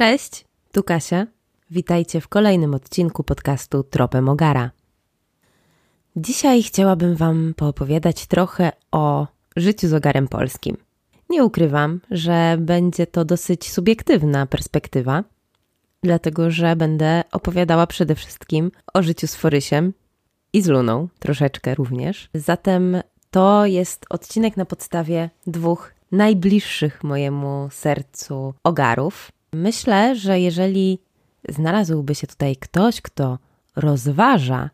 Cześć, tu Kasia. Witajcie w kolejnym odcinku podcastu Tropem Ogara. Dzisiaj chciałabym Wam poopowiadać trochę o życiu z ogarem polskim. Nie ukrywam, że będzie to dosyć subiektywna perspektywa, dlatego że będę opowiadała przede wszystkim o życiu z Forysiem i z Luną, troszeczkę również. Zatem to jest odcinek na podstawie dwóch najbliższych mojemu sercu ogarów. Myślę, że jeżeli znalazłby się tutaj ktoś, kto rozważa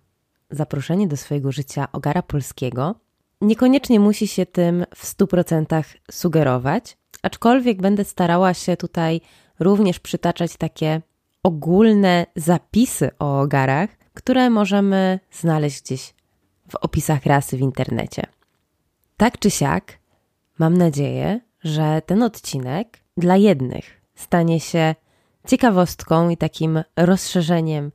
zaproszenie do swojego życia ogara polskiego, niekoniecznie musi się tym w 100% sugerować, aczkolwiek będę starała się tutaj również przytaczać takie ogólne zapisy o ogarach, które możemy znaleźć gdzieś w opisach rasy w internecie. Tak czy siak, mam nadzieję, że ten odcinek dla jednych stanie się ciekawostką i takim rozszerzeniem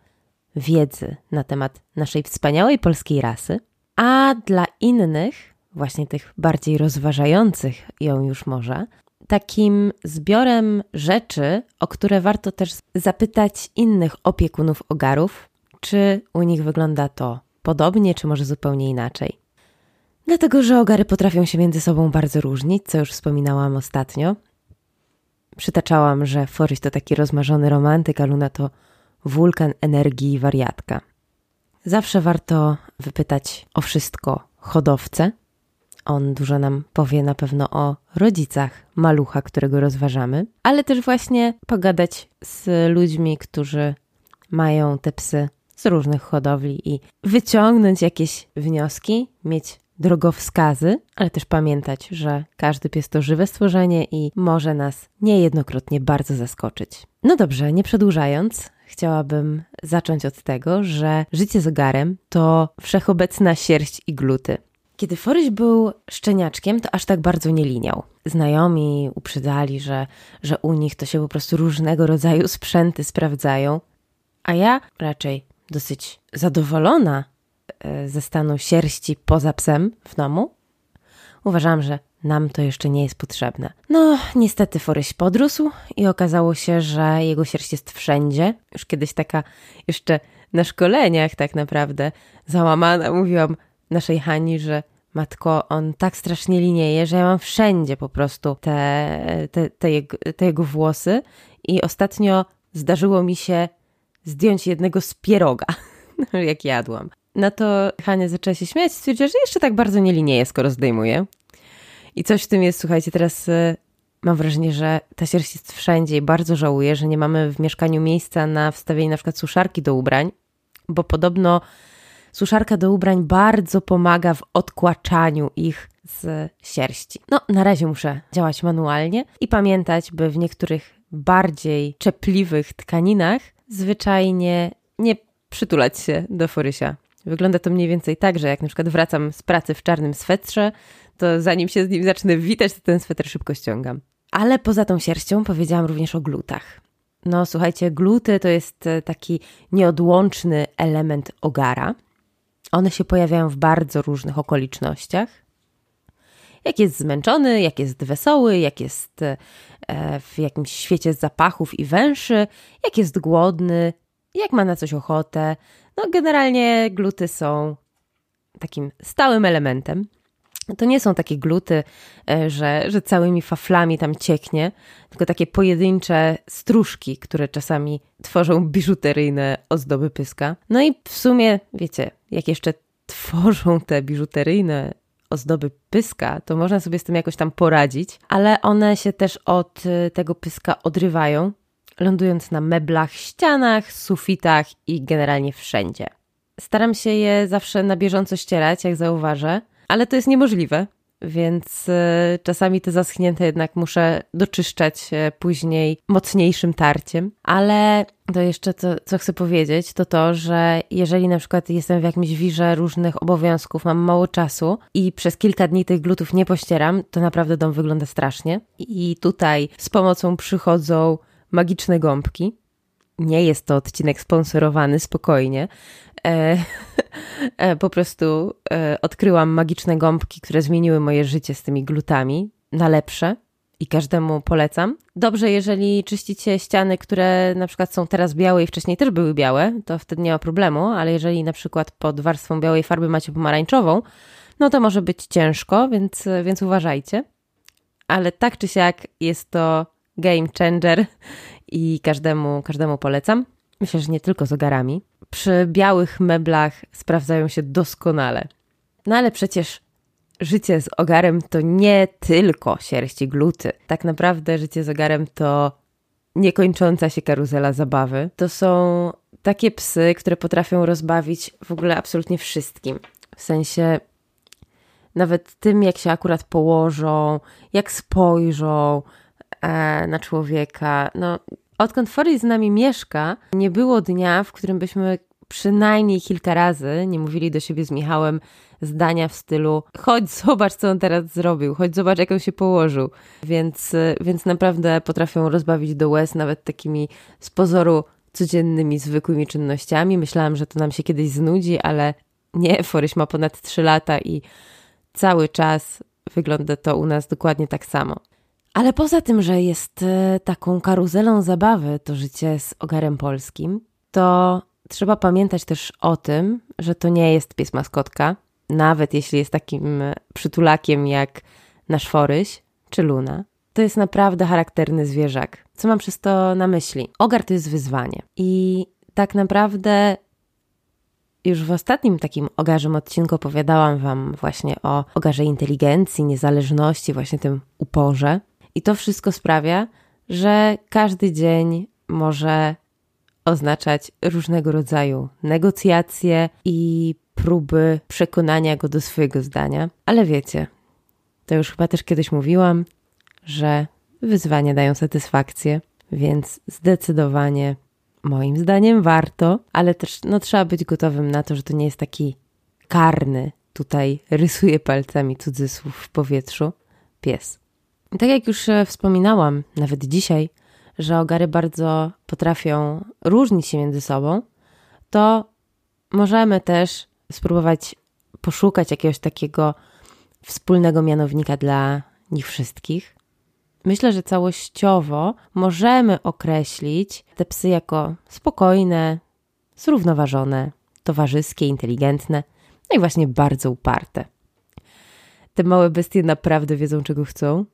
wiedzy na temat naszej wspaniałej polskiej rasy, a dla innych, właśnie tych bardziej rozważających ją już może, takim zbiorem rzeczy, o które warto też zapytać innych opiekunów ogarów, czy u nich wygląda to podobnie, czy może zupełnie inaczej. Dlatego, że ogary potrafią się między sobą bardzo różnić, co już wspominałam ostatnio. Przytaczałam, że Foryś to taki rozmarzony romantyk, a Luna to wulkan energii i wariatka. Zawsze warto wypytać o wszystko hodowcę. On dużo nam powie na pewno o rodzicach malucha, którego rozważamy, ale też właśnie pogadać z ludźmi, którzy mają te psy z różnych hodowli i wyciągnąć jakieś wnioski, mieć drogowskazy, ale też pamiętać, że każdy pies to żywe stworzenie i może nas niejednokrotnie bardzo zaskoczyć. No dobrze, nie przedłużając, chciałabym zacząć od tego, że życie z to wszechobecna sierść i gluty. Kiedy Foryś był szczeniaczkiem, to aż tak bardzo nie liniał. Znajomi uprzedzali, że, że u nich to się po prostu różnego rodzaju sprzęty sprawdzają, a ja raczej dosyć zadowolona ze stanu sierści poza psem w domu. Uważam, że nam to jeszcze nie jest potrzebne. No, niestety Foryś podrósł i okazało się, że jego sierść jest wszędzie. Już kiedyś taka, jeszcze na szkoleniach tak naprawdę, załamana mówiłam naszej Hani, że matko, on tak strasznie linieje, że ja mam wszędzie po prostu te, te, te, jego, te jego włosy i ostatnio zdarzyło mi się zdjąć jednego z pieroga, jak jadłam. Na to Hania zaczęła się śmiać, stwierdziła, że jeszcze tak bardzo nie linieje, skoro zdejmuje. I coś w tym jest, słuchajcie, teraz y, mam wrażenie, że ta sierść jest wszędzie i bardzo żałuję, że nie mamy w mieszkaniu miejsca na wstawienie na przykład suszarki do ubrań, bo podobno suszarka do ubrań bardzo pomaga w odkłaczaniu ich z sierści. No, na razie muszę działać manualnie i pamiętać, by w niektórych bardziej czepliwych tkaninach zwyczajnie nie przytulać się do forysia. Wygląda to mniej więcej tak, że jak na przykład wracam z pracy w czarnym swetrze, to zanim się z nim zacznę witać, to ten sweter szybko ściągam. Ale poza tą sierścią powiedziałam również o glutach. No słuchajcie, gluty to jest e, taki nieodłączny element ogara. One się pojawiają w bardzo różnych okolicznościach. Jak jest zmęczony, jak jest wesoły, jak jest e, w jakimś świecie zapachów i węszy, jak jest głodny, jak ma na coś ochotę. No, generalnie gluty są takim stałym elementem. To nie są takie gluty, e, że, że całymi faflami tam cieknie, tylko takie pojedyncze stróżki, które czasami tworzą biżuteryjne ozdoby pyska. No i w sumie, wiecie, jak jeszcze tworzą te biżuteryjne ozdoby pyska, to można sobie z tym jakoś tam poradzić, ale one się też od y, tego pyska odrywają, lądując na meblach, ścianach, sufitach i generalnie wszędzie. Staram się je zawsze na bieżąco ścierać, jak zauważę, ale to jest niemożliwe, więc y, czasami te zaschnięte jednak muszę doczyszczać później mocniejszym tarciem. Ale to jeszcze co, co chcę powiedzieć, to to, że jeżeli na przykład jestem w jakimś wirze różnych obowiązków, mam mało czasu i przez kilka dni tych glutów nie pościeram, to naprawdę dom wygląda strasznie. I tutaj z pomocą przychodzą magiczne gąbki. Nie jest to odcinek sponsorowany, spokojnie. E, e, po prostu e, odkryłam magiczne gąbki, które zmieniły moje życie z tymi glutami na lepsze i każdemu polecam. Dobrze, jeżeli czyścicie ściany, które na przykład są teraz białe i wcześniej też były białe, to wtedy nie ma problemu, ale jeżeli na przykład pod warstwą białej farby macie pomarańczową, no to może być ciężko, więc, więc uważajcie. Ale tak czy siak jest to game changer i każdemu, każdemu polecam. Myślę, że nie tylko z ogarami. Przy białych meblach sprawdzają się doskonale. No ale przecież życie z ogarem to nie tylko sierść i gluty. Tak naprawdę życie z ogarem to niekończąca się karuzela zabawy. To są takie psy, które potrafią rozbawić w ogóle absolutnie wszystkim. W sensie nawet tym, jak się akurat położą, jak spojrzą na człowieka. No, odkąd Fory z nami mieszka, nie było dnia, w którym byśmy przynajmniej kilka razy nie mówili do siebie z Michałem zdania w stylu chodź zobacz co on teraz zrobił, chodź zobacz jak on się położył. Więc, więc naprawdę potrafią rozbawić do łez nawet takimi z pozoru codziennymi, zwykłymi czynnościami. Myślałam, że to nam się kiedyś znudzi, ale nie, Foryś ma ponad 3 lata i cały czas wygląda to u nas dokładnie tak samo. Ale poza tym, że jest e, taką karuzelą zabawy to życie z ogarem polskim, to trzeba pamiętać też o tym, że to nie jest pies maskotka, nawet jeśli jest takim przytulakiem jak nasz Foryś czy Luna. To jest naprawdę charakterny zwierzak. Co mam przez to na myśli? Ogar to jest wyzwanie. I tak naprawdę już w ostatnim takim ogarzym odcinku opowiadałam Wam właśnie o ogarze inteligencji, niezależności, właśnie tym uporze. I to wszystko sprawia, że każdy dzień może oznaczać różnego rodzaju negocjacje i próby przekonania go do swojego zdania. Ale wiecie, to już chyba też kiedyś mówiłam, że wyzwania dają satysfakcję, więc zdecydowanie moim zdaniem warto, ale też no, trzeba być gotowym na to, że to nie jest taki karny, tutaj rysuje palcami cudzysłów w powietrzu, pies. Tak jak już e, wspominałam, nawet dzisiaj, że ogary bardzo potrafią różnić się między sobą, to możemy też spróbować poszukać jakiegoś takiego wspólnego mianownika dla nich wszystkich. Myślę, że całościowo możemy określić te psy jako spokojne, zrównoważone, towarzyskie, inteligentne, no i właśnie bardzo uparte. Te małe bestie naprawdę wiedzą, czego chcą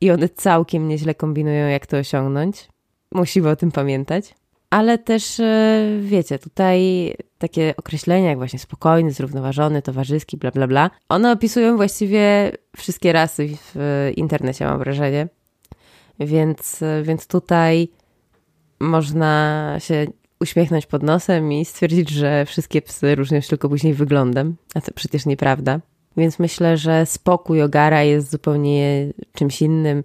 i one całkiem nieźle kombinują, jak to osiągnąć. Musimy o tym pamiętać. Ale też, e, wiecie, tutaj takie określenia jak właśnie spokojny, zrównoważony, towarzyski, bla, bla, bla, one opisują właściwie wszystkie rasy w internecie, mam wrażenie. Więc, e, więc tutaj można się uśmiechnąć pod nosem i stwierdzić, że wszystkie psy różnią się tylko później wyglądem, a to przecież nieprawda. Więc myślę, że spokój Ogara jest zupełnie czymś innym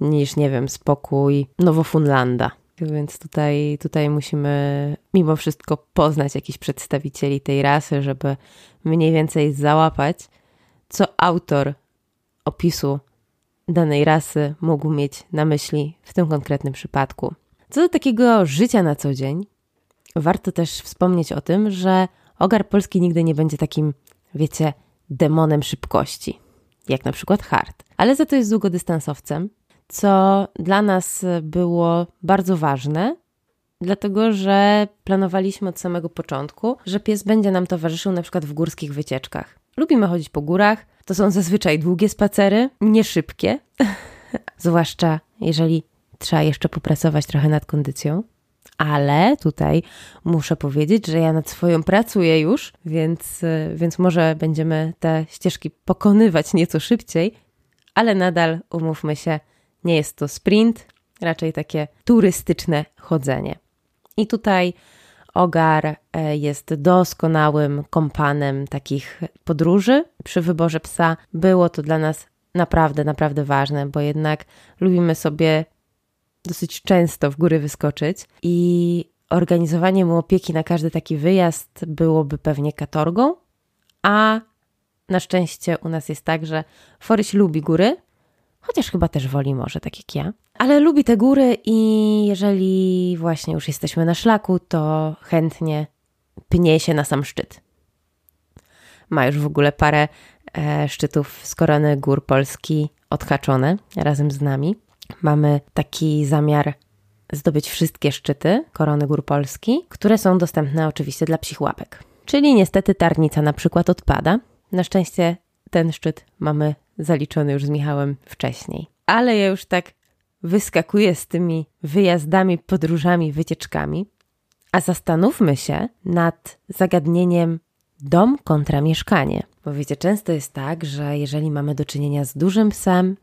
niż, nie wiem, spokój Nowofunlanda. Więc tutaj, tutaj musimy mimo wszystko poznać jakichś przedstawicieli tej rasy, żeby mniej więcej załapać, co autor opisu danej rasy mógł mieć na myśli w tym konkretnym przypadku. Co do takiego życia na co dzień, warto też wspomnieć o tym, że ogar polski nigdy nie będzie takim, wiecie, demonem szybkości, jak na przykład hard, ale za to jest długodystansowcem, co dla nas było bardzo ważne, dlatego że planowaliśmy od samego początku, że pies będzie nam towarzyszył na przykład w górskich wycieczkach. Lubimy chodzić po górach, to są zazwyczaj długie spacery, nie szybkie, zwłaszcza jeżeli trzeba jeszcze popracować trochę nad kondycją. Ale tutaj muszę powiedzieć, że ja nad swoją pracuję już, więc, więc może będziemy te ścieżki pokonywać nieco szybciej, ale nadal umówmy się, nie jest to sprint, raczej takie turystyczne chodzenie. I tutaj Ogar e, jest doskonałym kompanem takich podróży. Przy wyborze psa było to dla nas naprawdę, naprawdę ważne, bo jednak lubimy sobie dosyć często w góry wyskoczyć i organizowanie mu opieki na każdy taki wyjazd byłoby pewnie katorgą, a na szczęście u nas jest tak, że Foryś lubi góry, chociaż chyba też woli może, tak jak ja. Ale lubi te góry i jeżeli właśnie już jesteśmy na szlaku, to chętnie pnie się na sam szczyt. Ma już w ogóle parę e, szczytów z korony gór Polski odhaczone razem z nami. Mamy taki zamiar zdobyć wszystkie szczyty Korony Gór Polski, które są dostępne oczywiście dla psich łapek. Czyli niestety Tarnica na przykład odpada. Na szczęście ten szczyt mamy zaliczony już z Michałem wcześniej. Ale ja już tak wyskakuję z tymi wyjazdami, podróżami, wycieczkami, a zastanówmy się nad zagadnieniem dom kontra mieszkanie. Bo wiecie, często jest tak, że jeżeli mamy do czynienia z dużym psem,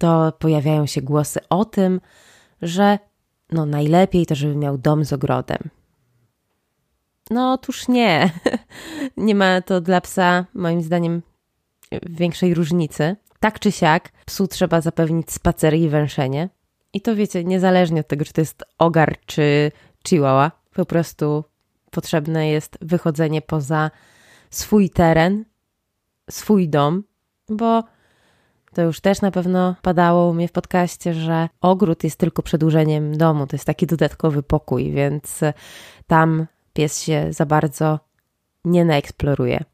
to pojawiają się głosy o tym, że no najlepiej to, żeby miał dom z ogrodem. No otóż nie. nie ma to dla psa, moim zdaniem, większej różnicy. Tak czy siak, psu trzeba zapewnić spacery i węszenie. I to wiecie, niezależnie od tego, czy to jest ogar czy chihuahua, po prostu potrzebne jest wychodzenie poza swój teren, swój dom, bo to już też na pewno padało u mnie w podcaście, że ogród jest tylko przedłużeniem domu, to jest taki dodatkowy pokój, więc tam pies się za bardzo nie naeksploruje.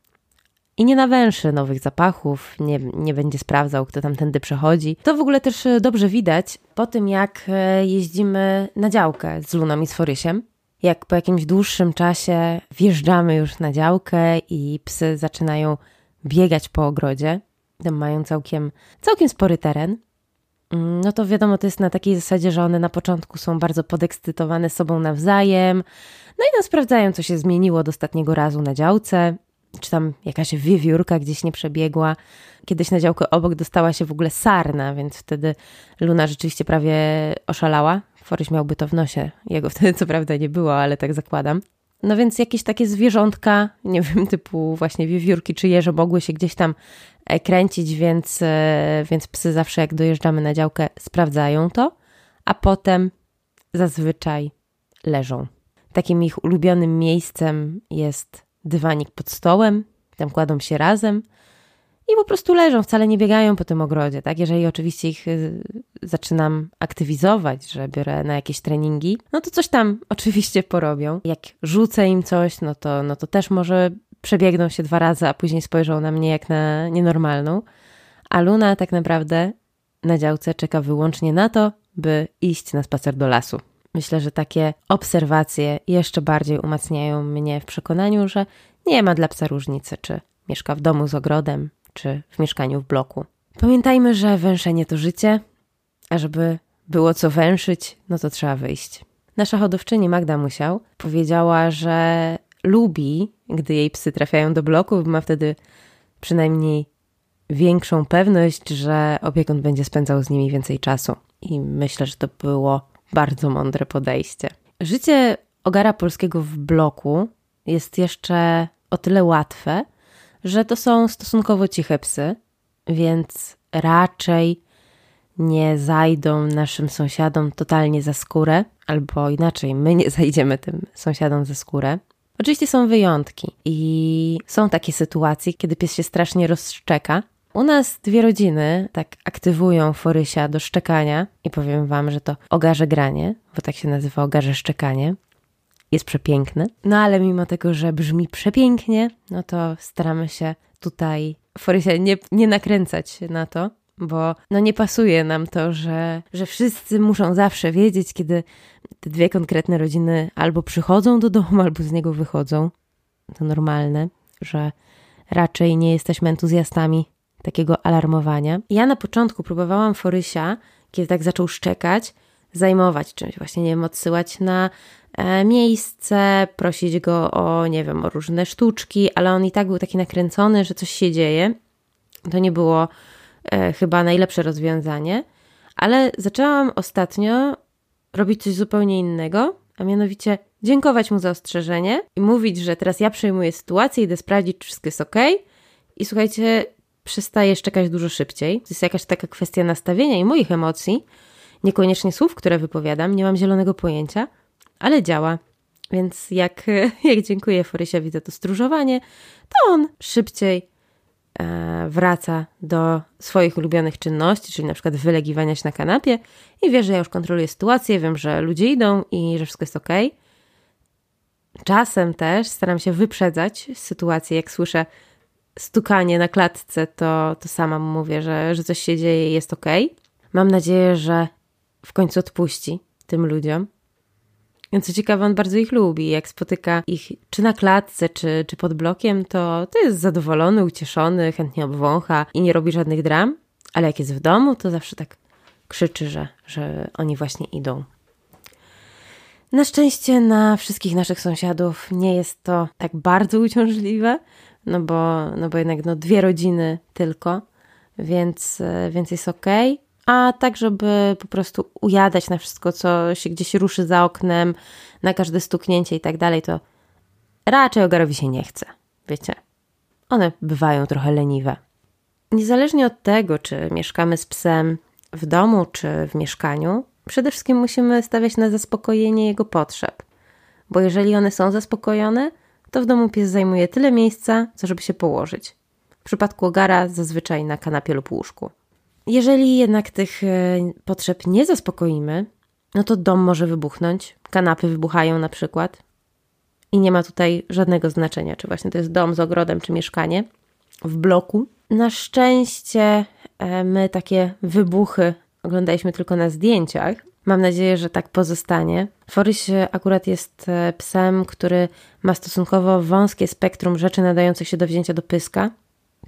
I nie nawęszy nowych zapachów, nie, nie będzie sprawdzał, kto tam tędy przechodzi. To w ogóle też dobrze widać po tym, jak e, jeździmy na działkę z Luną i z Forysiem jak po jakimś dłuższym czasie wjeżdżamy już na działkę i psy zaczynają biegać po ogrodzie, tam mają całkiem, całkiem spory teren, mm, no to wiadomo, to jest na takiej zasadzie, że one na początku są bardzo podekscytowane sobą nawzajem, no i tam sprawdzają, co się zmieniło od ostatniego razu na działce, czy tam jakaś wiewiórka gdzieś nie przebiegła. Kiedyś na działkę obok dostała się w ogóle sarna, więc wtedy Luna rzeczywiście prawie oszalała. Foryś miałby to w nosie. Jego wtedy co prawda nie było, ale tak zakładam. No więc jakieś takie zwierzątka, nie wiem, typu właśnie wiewiórki czy jeże mogły się gdzieś tam kręcić, więc, e, więc psy zawsze jak dojeżdżamy na działkę sprawdzają to, a potem zazwyczaj leżą. Takim ich ulubionym miejscem jest dywanik pod stołem, tam kładą się razem i po prostu leżą, wcale nie biegają po tym ogrodzie, tak? Jeżeli oczywiście ich y, zaczynam aktywizować, że biorę na jakieś treningi, no to coś tam oczywiście porobią. Jak rzucę im coś, no to, no to też może przebiegną się dwa razy, a później spojrzą na mnie jak na nienormalną. A Luna tak naprawdę na działce czeka wyłącznie na to, by iść na spacer do lasu. Myślę, że takie obserwacje jeszcze bardziej umacniają mnie w przekonaniu, że nie ma dla psa różnicy, czy mieszka w domu z ogrodem, czy w mieszkaniu w bloku. Pamiętajmy, że węszenie to życie, a żeby było co węszyć, no to trzeba wyjść. Nasza hodowczyni Magda Musiał powiedziała, że lubi, gdy jej psy trafiają do bloku, ma wtedy przynajmniej większą pewność, że opiekun będzie spędzał z nimi więcej czasu. I myślę, że to było bardzo mądre podejście. Życie ogara polskiego w bloku jest jeszcze o tyle łatwe, że to są stosunkowo ciche psy, więc raczej nie zajdą naszym sąsiadom totalnie za skórę, albo inaczej, my nie zajdziemy tym sąsiadom za skórę. Oczywiście są wyjątki i są takie sytuacje, kiedy pies się strasznie rozszczeka, u nas dwie rodziny tak aktywują Forysia do szczekania i powiem Wam, że to ogarze granie, bo tak się nazywa ogarze szczekanie. Jest przepiękny. No ale mimo tego, że brzmi przepięknie, no to staramy się tutaj Forysia nie, nie nakręcać na to, bo no nie pasuje nam to, że, że wszyscy muszą zawsze wiedzieć, kiedy te dwie konkretne rodziny albo przychodzą do domu, albo z niego wychodzą. To normalne, że raczej nie jesteśmy entuzjastami takiego alarmowania. Ja na początku próbowałam Forysia, kiedy tak zaczął szczekać, zajmować czymś, właśnie nie wiem, odsyłać na e, miejsce, prosić go o, nie wiem, o różne sztuczki, ale on i tak był taki nakręcony, że coś się dzieje. To nie było chyba najlepsze rozwiązanie, ale zaczęłam ostatnio robić coś zupełnie innego, a mianowicie dziękować mu za ostrzeżenie i mówić, że teraz ja przejmuję sytuację, idę sprawdzić, czy wszystko jest ok. I słuchajcie, przestaje szczekać dużo szybciej. To jest jakaś taka kwestia nastawienia i moich emocji, niekoniecznie słów, które wypowiadam, nie mam zielonego pojęcia, ale działa. Więc jak, jak dziękuję Forysiowi za to stróżowanie, to on szybciej e, wraca do swoich ulubionych czynności, czyli na przykład wylegiwania się na kanapie i wie, że ja już kontroluję sytuację, wiem, że ludzie idą i że wszystko jest ok. Czasem też staram się wyprzedzać sytuację, jak słyszę stukanie na klatce, to, to sama mówię, że, że coś się dzieje i jest ok. Mam nadzieję, że w końcu odpuści tym ludziom. Co ciekawe, on bardzo ich lubi. Jak spotyka ich czy na klatce, czy, czy pod blokiem, to, to jest zadowolony, ucieszony, chętnie obwącha i nie robi żadnych dram. Ale jak jest w domu, to zawsze tak krzyczy, że, że oni właśnie idą. Na szczęście na wszystkich naszych sąsiadów nie jest to tak bardzo uciążliwe, no bo, no bo jednak no dwie rodziny tylko, więc, więc jest ok. A tak, żeby po prostu ujadać na wszystko, co się gdzieś ruszy za oknem, na każde stuknięcie i tak dalej, to raczej ogarowi się nie chce. Wiecie, one bywają trochę leniwe. Niezależnie od tego, czy mieszkamy z psem w domu czy w mieszkaniu, przede wszystkim musimy stawiać na zaspokojenie jego potrzeb. Bo jeżeli one są zaspokojone, to w domu pies zajmuje tyle miejsca, co żeby się położyć. W przypadku ogara zazwyczaj na kanapie lub łóżku. Jeżeli jednak tych e, potrzeb nie zaspokoimy, no to dom może wybuchnąć, kanapy wybuchają na przykład. I nie ma tutaj żadnego znaczenia, czy właśnie to jest dom z ogrodem, czy mieszkanie w bloku. Na szczęście e, my takie wybuchy oglądaliśmy tylko na zdjęciach. Mam nadzieję, że tak pozostanie. Foryś akurat jest e, psem, który ma stosunkowo wąskie spektrum rzeczy nadających się do wzięcia do pyska.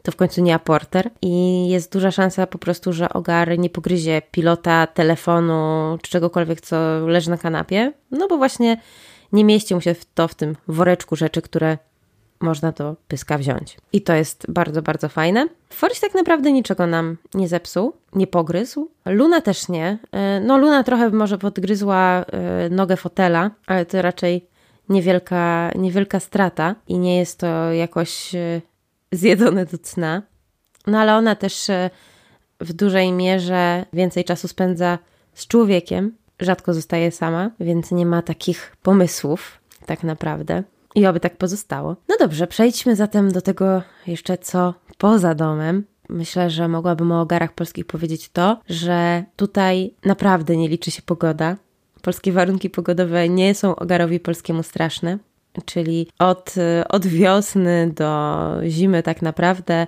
To w końcu nie aporter i jest duża szansa po prostu, że ogar nie pogryzie pilota, telefonu czy czegokolwiek, co leży na kanapie, no bo właśnie nie mieści mu się to w tym woreczku rzeczy, które można do pyska wziąć. I to jest bardzo, bardzo fajne. Forś tak naprawdę niczego nam nie zepsuł, nie pogryzł. Luna też nie. E, no, Luna trochę może podgryzła e, nogę fotela, ale to raczej niewielka, niewielka strata i nie jest to jakoś e, zjedzone do cna. No, ale ona też w dużej mierze więcej czasu spędza z człowiekiem, rzadko zostaje sama, więc nie ma takich pomysłów tak naprawdę. I oby tak pozostało. No dobrze, przejdźmy zatem do tego jeszcze, co poza domem. Myślę, że mogłabym o ogarach polskich powiedzieć to, że tutaj naprawdę nie liczy się pogoda. Polskie warunki pogodowe nie są ogarowi polskiemu straszne, czyli od, od wiosny do zimy tak naprawdę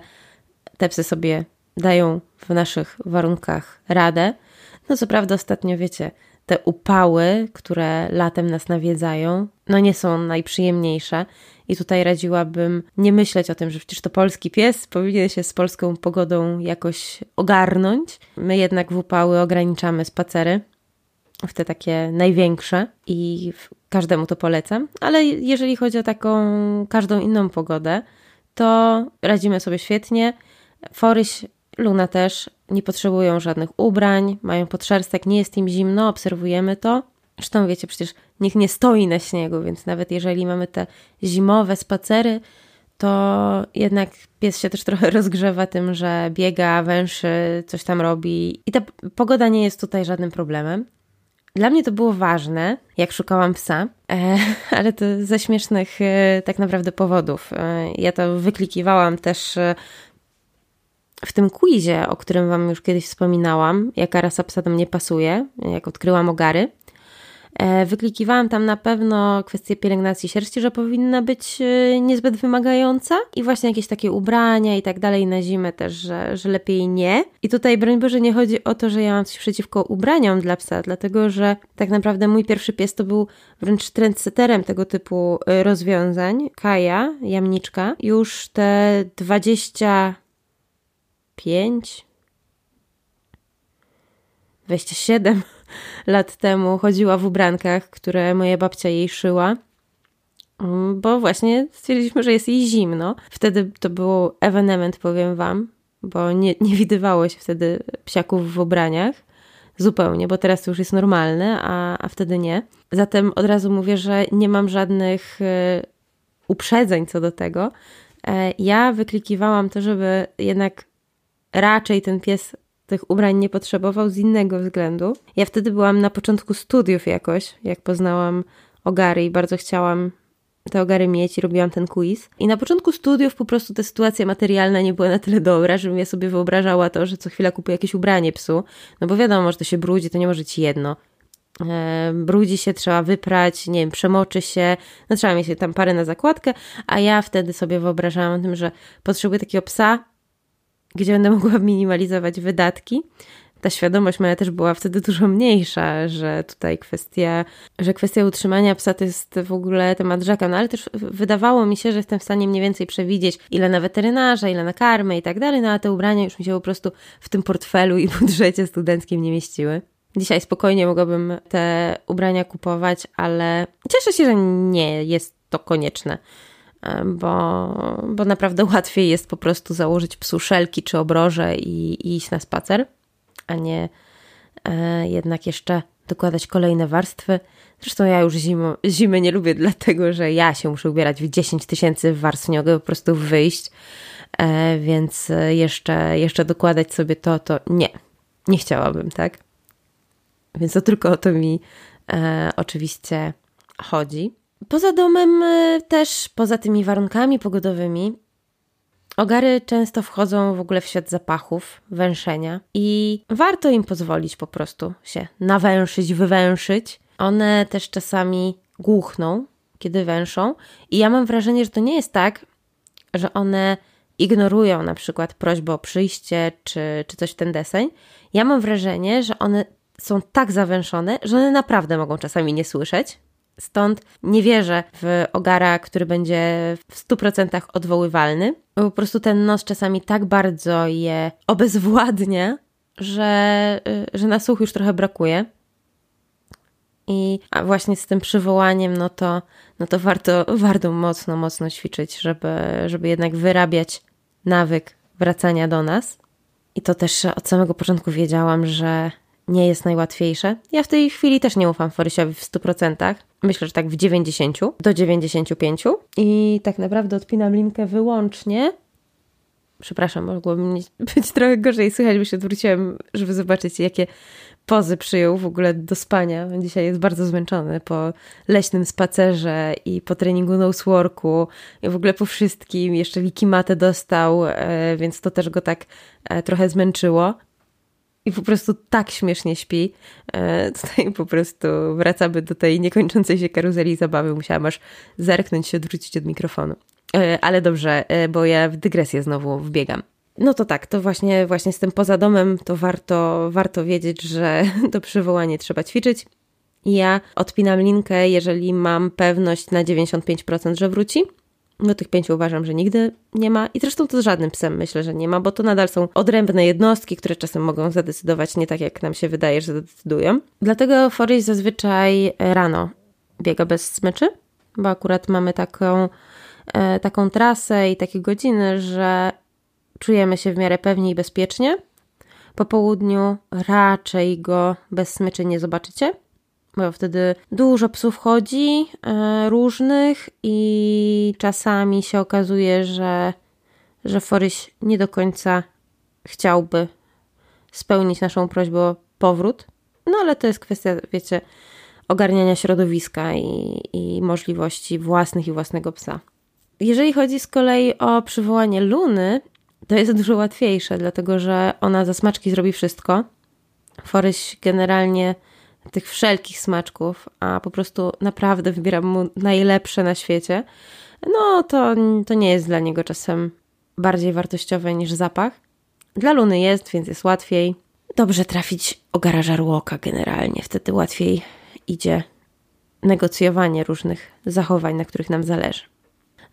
te psy sobie dają w naszych warunkach radę. No co prawda ostatnio wiecie, te upały, które latem nas nawiedzają, no nie są najprzyjemniejsze. I tutaj radziłabym nie myśleć o tym, że przecież to polski pies powinien się z polską pogodą jakoś ogarnąć. My jednak w upały ograniczamy spacery w te takie największe i każdemu to polecam. Ale jeżeli chodzi o taką każdą inną pogodę, to radzimy sobie świetnie. Foryś Luna też nie potrzebują żadnych ubrań, mają podszerstek, nie jest im zimno, obserwujemy to. Zresztą wiecie, przecież nikt nie stoi na śniegu, więc nawet jeżeli mamy te zimowe spacery, to jednak pies się też trochę rozgrzewa tym, że biega, węszy, coś tam robi i ta pogoda nie jest tutaj żadnym problemem. Dla mnie to było ważne, jak szukałam psa, e, ale to ze śmiesznych e, tak naprawdę powodów. E, ja to wyklikiwałam też w tym quizie, o którym Wam już kiedyś wspominałam, jaka rasa psa do mnie pasuje, jak odkryłam ogary, wyklikiwałam tam na pewno kwestię pielęgnacji sierści, że powinna być e, niezbyt wymagająca i właśnie jakieś takie ubrania i tak dalej na zimę też, że, że lepiej nie. I tutaj, broń Boże, nie chodzi o to, że ja mam coś przeciwko ubraniom dla psa, dlatego że tak naprawdę mój pierwszy pies to był wręcz trendseterem tego typu e, rozwiązań. Kaja, jamniczka, już te 20 25, 27 lat temu chodziła w ubrankach, które moja babcia jej szyła, mm, bo właśnie stwierdziliśmy, że jest jej zimno. Wtedy to był ewenement, powiem Wam, bo nie, nie widywało się wtedy psiaków w ubraniach zupełnie, bo teraz to już jest normalne, a, a wtedy nie. Zatem od razu mówię, że nie mam żadnych y, uprzedzeń co do tego. E, ja wyklikiwałam to, żeby jednak raczej ten pies tych ubrań nie potrzebował z innego względu. Ja wtedy byłam na początku studiów jakoś, jak poznałam ogary i bardzo chciałam te ogary mieć i robiłam ten quiz. I na początku studiów po prostu ta sytuacja materialna nie była na tyle dobra, żebym ja sobie wyobrażała to, że co chwila kupuję jakieś ubranie psu. No bo wiadomo, że to się brudzi, to nie może ci jedno. E, brudzi się, trzeba wyprać, nie wiem, przemoczy się, no trzeba mieć tam parę na zakładkę, a ja wtedy sobie wyobrażałam o tym, że potrzebuję takiego psa, gdzie będę mogła minimalizować wydatki. ta świadomość moja też była wtedy dużo mniejsza, że tutaj kwestia, że kwestia utrzymania psa to jest w ogóle temat rzeka, no ale też wydawało mi się, że jestem w stanie mniej więcej przewidzieć, ile na weterynarza, ile na karmę i tak dalej, no a te ubrania już mi się po prostu w tym portfelu i budżecie studenckim nie mieściły. Dzisiaj spokojnie mogłabym te ubrania kupować, ale cieszę się, że nie jest to konieczne, bo, bo naprawdę łatwiej jest po prostu założyć psu szelki czy obroże i, i iść na spacer, a nie e, jednak jeszcze dokładać kolejne warstwy. Zresztą ja już zimo, zimy nie lubię, dlatego że ja się muszę ubierać w 10 tysięcy warstw, nie mogę po prostu wyjść, e, więc jeszcze, jeszcze dokładać sobie to, to nie, nie chciałabym, tak? Więc to tylko o to mi e, oczywiście chodzi. Poza domem e, też, poza tymi warunkami pogodowymi, ogary często wchodzą w ogóle w świat zapachów, węszenia i warto im pozwolić po prostu się nawęszyć, wywęszyć. One też czasami głuchną, kiedy węszą i ja mam wrażenie, że to nie jest tak, że one ignorują na przykład prośbę o przyjście czy, czy coś w ten deseń. Ja mam wrażenie, że one są tak zawęszone, że one naprawdę mogą czasami nie słyszeć. Stąd nie wierzę w ogara, który będzie w 100% odwoływalny. Po prostu ten nos czasami tak bardzo je obezwładnia, że, y, że na słuch już trochę brakuje. I a właśnie z tym przywołaniem, no to, no to warto, warto mocno, mocno ćwiczyć, żeby, żeby jednak wyrabiać nawyk wracania do nas. I to też od samego początku wiedziałam, że nie jest najłatwiejsze. Ja w tej chwili też nie ufam Forysiowi w 100%. Myślę, że tak w 90 do 95 i tak naprawdę odpinam linkę wyłącznie. Przepraszam, mogłoby być trochę gorzej słychać, bo się odwróciłem, żeby zobaczyć, jakie pozy przyjął w ogóle do spania. Dzisiaj jest bardzo zmęczony po leśnym spacerze i po treningu noseworku i w ogóle po wszystkim. Jeszcze wikimatę dostał, e, więc to też go tak e, trochę zmęczyło i po prostu tak śmiesznie śpi. E, tutaj po prostu wracamy do tej niekończącej się karuzeli zabawy. Musiałam aż zerknąć się, odwrócić od mikrofonu. E, ale dobrze, e, bo ja w dygresję znowu wbiegam. No to tak, to właśnie, właśnie z tym poza domem to warto, warto wiedzieć, że to przywołanie trzeba ćwiczyć. Ja odpinam linkę, jeżeli mam pewność na 95%, że wróci. No tych pięciu uważam, że nigdy nie ma i zresztą to z żadnym psem myślę, że nie ma, bo to nadal są odrębne jednostki, które czasem mogą zadecydować nie tak, jak nam się wydaje, że decydują. Dlatego Forest zazwyczaj rano biega bez smyczy, bo akurat mamy taką, e, taką trasę i takie godziny, że czujemy się w miarę pewnie i bezpiecznie. Po południu raczej go bez smyczy nie zobaczycie bo wtedy dużo psów chodzi, e, różnych i czasami się okazuje, że, że Foryś nie do końca chciałby spełnić naszą prośbę o powrót. No ale to jest kwestia, wiecie, ogarniania środowiska i, i możliwości własnych i własnego psa. Jeżeli chodzi z kolei o przywołanie Luny, to jest dużo łatwiejsze, dlatego że ona za smaczki zrobi wszystko. Foryś generalnie tych wszelkich smaczków, a po prostu naprawdę wybieram mu najlepsze na świecie, no to, to nie jest dla niego czasem bardziej wartościowe niż zapach. Dla Luny jest, więc jest łatwiej. Dobrze trafić ogara żarłoka generalnie, wtedy łatwiej idzie negocjowanie różnych zachowań, na których nam zależy.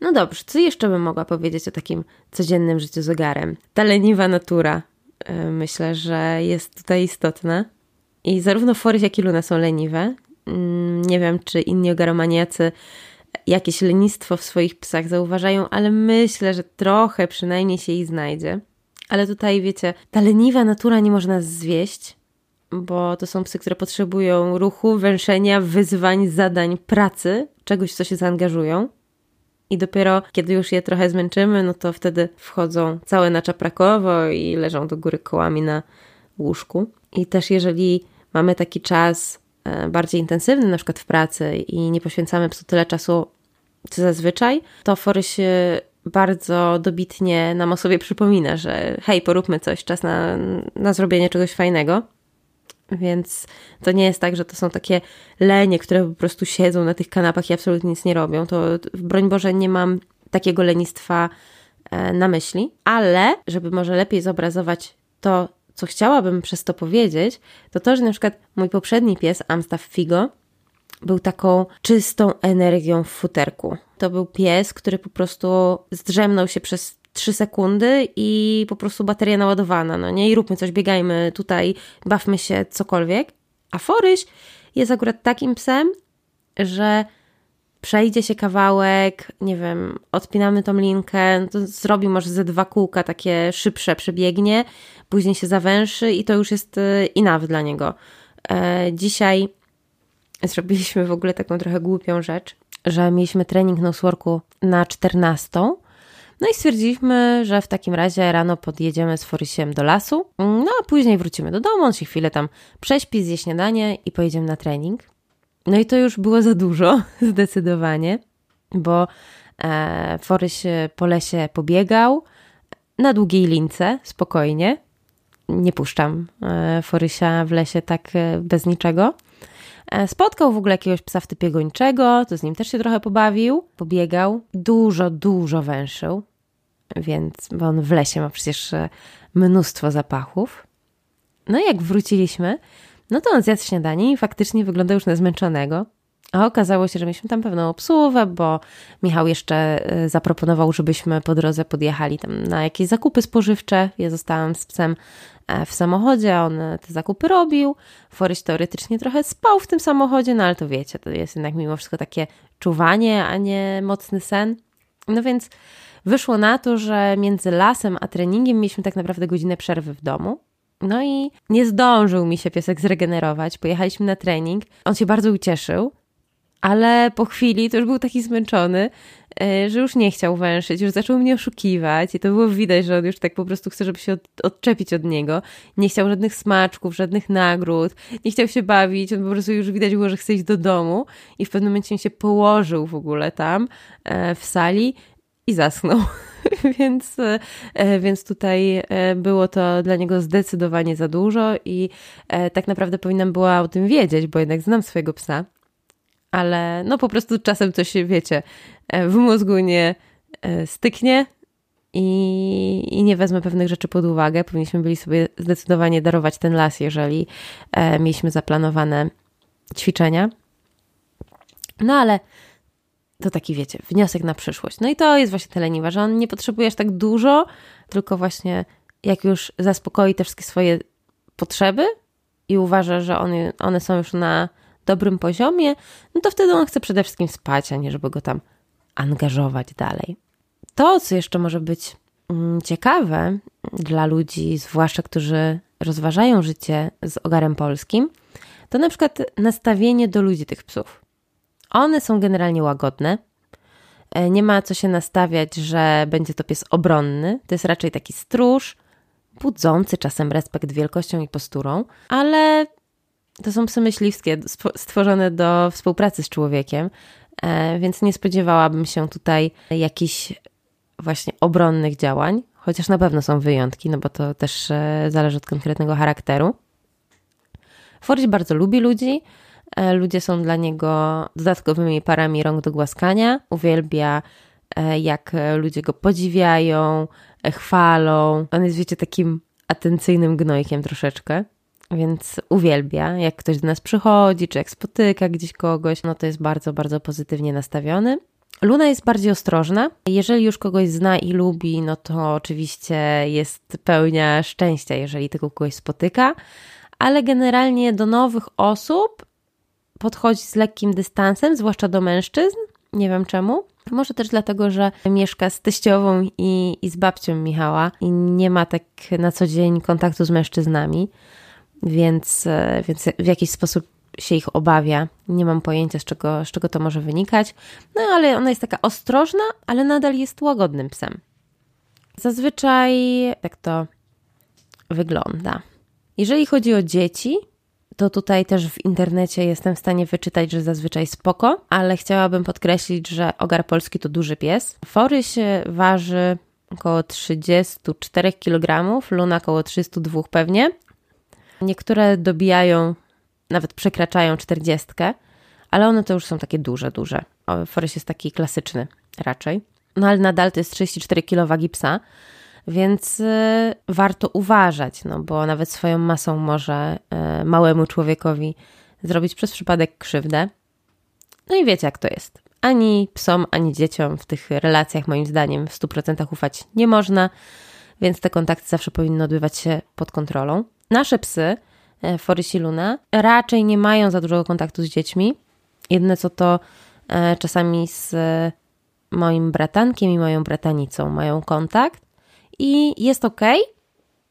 No dobrze, co jeszcze bym mogła powiedzieć o takim codziennym życiu z ogarem? Ta leniwa natura, e, myślę, że jest tutaj istotna. I zarówno Forys, jak i Luna są leniwe. Mm, nie wiem, czy inni ogaromaniacy jakieś lenistwo w swoich psach zauważają, ale myślę, że trochę przynajmniej się ich znajdzie. Ale tutaj, wiecie, ta leniwa natura nie może nas zwieść, bo to są psy, które potrzebują ruchu, węszenia, wyzwań, zadań, pracy, czegoś, co się zaangażują. I dopiero kiedy już je trochę zmęczymy, no to wtedy wchodzą całe na czaprakowo i leżą do góry kołami na łóżku. I też jeżeli mamy taki czas e, bardziej intensywny, na przykład w pracy i nie poświęcamy psu tyle czasu, co zazwyczaj, to fory się bardzo dobitnie nam o sobie przypomina, że hej, poróbmy coś, czas na, na zrobienie czegoś fajnego. Więc to nie jest tak, że to są takie lenie, które po prostu siedzą na tych kanapach i absolutnie nic nie robią. To broń Boże, nie mam takiego lenistwa e, na myśli, ale żeby może lepiej zobrazować to, co chciałabym przez to powiedzieć, to to, że na przykład mój poprzedni pies, Amstaff Figo, był taką czystą energią w futerku. To był pies, który po prostu zdrzemnął się przez 3 sekundy i po prostu bateria naładowana, no nie? I róbmy coś, biegajmy tutaj, bawmy się, cokolwiek. A Foryś jest akurat takim psem, że przejdzie się kawałek, nie wiem, odpinamy tą linkę, no to zrobi może ze dwa kółka takie szybsze, przebiegnie, później się zawęszy i to już jest y, enough dla niego. E, dzisiaj zrobiliśmy w ogóle taką trochę głupią rzecz, że mieliśmy trening noseworku na 14. No i stwierdziliśmy, że w takim razie rano podjedziemy z Forysiem do lasu, no a później wrócimy do domu, on się chwilę tam prześpi, zje śniadanie i pojedziemy na trening. No i to już było za dużo, zdecydowanie, bo e, Foryś po lesie pobiegał na długiej lince, spokojnie. Nie puszczam e, Forysia w lesie tak e, bez niczego. E, spotkał w ogóle jakiegoś psa w typie gończego, to z nim też się trochę pobawił, pobiegał. Dużo, dużo węszył, więc, bo on w lesie ma przecież e, mnóstwo zapachów. No i jak wróciliśmy, no to on zjadł śniadanie i faktycznie wyglądał już na zmęczonego. A okazało się, że mieliśmy tam pewną obsługę, bo Michał jeszcze e, zaproponował, żebyśmy po drodze podjechali tam na jakieś zakupy spożywcze. Ja zostałam z psem e, w samochodzie, on te zakupy robił. Foryś teoretycznie trochę spał w tym samochodzie, no ale to wiecie, to jest jednak mimo wszystko takie czuwanie, a nie mocny sen. No więc wyszło na to, że między lasem a treningiem mieliśmy tak naprawdę godzinę przerwy w domu. No i nie zdążył mi się piesek zregenerować. Pojechaliśmy na trening. On się bardzo ucieszył, ale po chwili to już był taki zmęczony, e, że już nie chciał węszyć, już zaczął mnie oszukiwać i to było widać, że on już tak po prostu chce, żeby się od, odczepić od niego. Nie chciał żadnych smaczków, żadnych nagród, nie chciał się bawić, on po prostu już widać było, że chce iść do domu i w pewnym momencie się położył w ogóle tam e, w sali i zasnął. więc, e, więc tutaj było to dla niego zdecydowanie za dużo i tak naprawdę powinnam była o tym wiedzieć, bo jednak znam swojego psa ale no po prostu czasem coś, wiecie, e, w mózgu nie e, styknie i, i nie wezmę pewnych rzeczy pod uwagę. Powinniśmy byli sobie zdecydowanie darować ten las, jeżeli e, mieliśmy zaplanowane ćwiczenia. No ale to taki, wiecie, wniosek na przyszłość. No i to jest właśnie te leniwa, że on nie potrzebuje aż tak dużo, tylko właśnie jak już zaspokoi te wszystkie swoje potrzeby i uważa, że one, one są już na dobrym poziomie, no to wtedy on chce przede wszystkim spać, a nie żeby go tam angażować dalej. To, co jeszcze może być mm, ciekawe dla ludzi, zwłaszcza którzy rozważają życie z ogarem polskim, to na przykład nastawienie do ludzi tych psów. One są generalnie łagodne. E, nie ma co się nastawiać, że będzie to pies obronny. To jest raczej taki stróż, budzący czasem respekt wielkością i posturą, ale to są psy myśliwskie stworzone do współpracy z człowiekiem, e, więc nie spodziewałabym się tutaj jakichś właśnie obronnych działań, chociaż na pewno są wyjątki, no bo to też e, zależy od konkretnego charakteru. Forś bardzo lubi ludzi. E, ludzie są dla niego dodatkowymi parami rąk do głaskania. Uwielbia, jak ludzie go podziwiają, chwalą. On jest, wiecie, takim atencyjnym gnojkiem troszeczkę więc uwielbia, jak ktoś do nas przychodzi, czy jak spotyka gdzieś kogoś, no to jest bardzo, bardzo pozytywnie nastawiony. Luna jest bardziej ostrożna. Jeżeli już kogoś zna i lubi, no to oczywiście jest pełnia szczęścia, jeżeli tego kogoś spotyka, ale generalnie do nowych osób podchodzi z lekkim dystansem, zwłaszcza do mężczyzn. Nie wiem czemu. Może też dlatego, że mieszka z teściową i, i z babcią Michała i nie ma tak na co dzień kontaktu z mężczyznami więc, e, więc w jakiś sposób się ich obawia. Nie mam pojęcia, z czego, z czego to może wynikać. No ale ona jest taka ostrożna, ale nadal jest łagodnym psem. Zazwyczaj tak to wygląda. Jeżeli chodzi o dzieci, to tutaj też w internecie jestem w stanie wyczytać, że zazwyczaj spoko, ale chciałabym podkreślić, że ogar polski to duży pies. Fory się waży około 34 kg, Luna około 302 pewnie, Niektóre dobijają, nawet przekraczają czterdziestkę, ale one to już są takie duże, duże. Forest jest taki klasyczny raczej. No ale nadal to jest 34 kg wagi psa, Więc y, warto uważać, no bo nawet swoją masą może y, małemu człowiekowi zrobić przez przypadek krzywdę. No i wiecie, jak to jest. Ani psom, ani dzieciom w tych relacjach, moim zdaniem, w 100% ufać nie można, więc te kontakty zawsze powinny odbywać się pod kontrolą. Nasze psy, e, Forys i Luna, raczej nie mają za dużego kontaktu z dziećmi. Jedne co to e, czasami z moim bratankiem i moją bratanicą mają kontakt i jest ok.